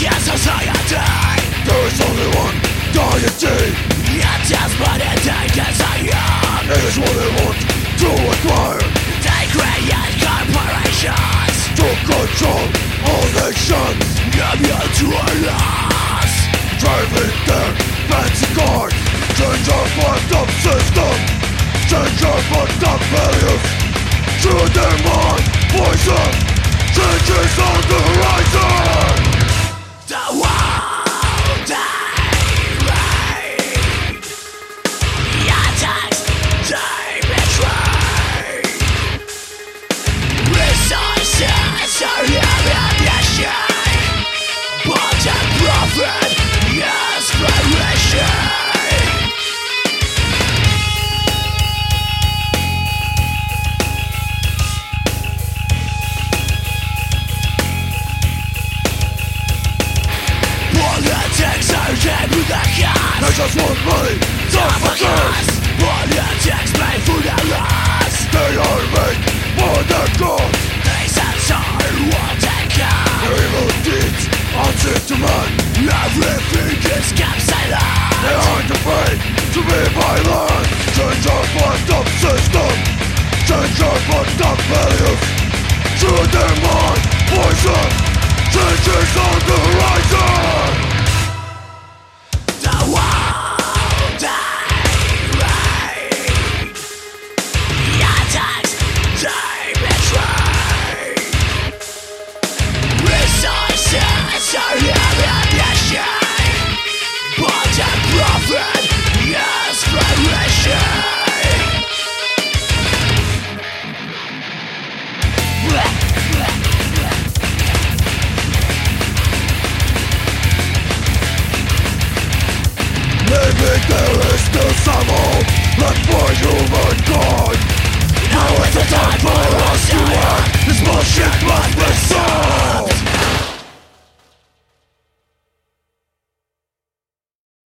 American society There is only one deity Yet as many deities I am It is what they want to acquire They create corporations To control all nations Give you to a loss Driving their fancy cars Change our fucked up. System Change our fucked up values To their mind, poison Changes on the horizon. Want money Time for their lies They are made for their gods These acts are what can Their evil deeds Unfit to man Everything is silent They aren't afraid to be violent Change our fucked up system Change our fucked up values their mind Poison Changes on the horizon hope Left for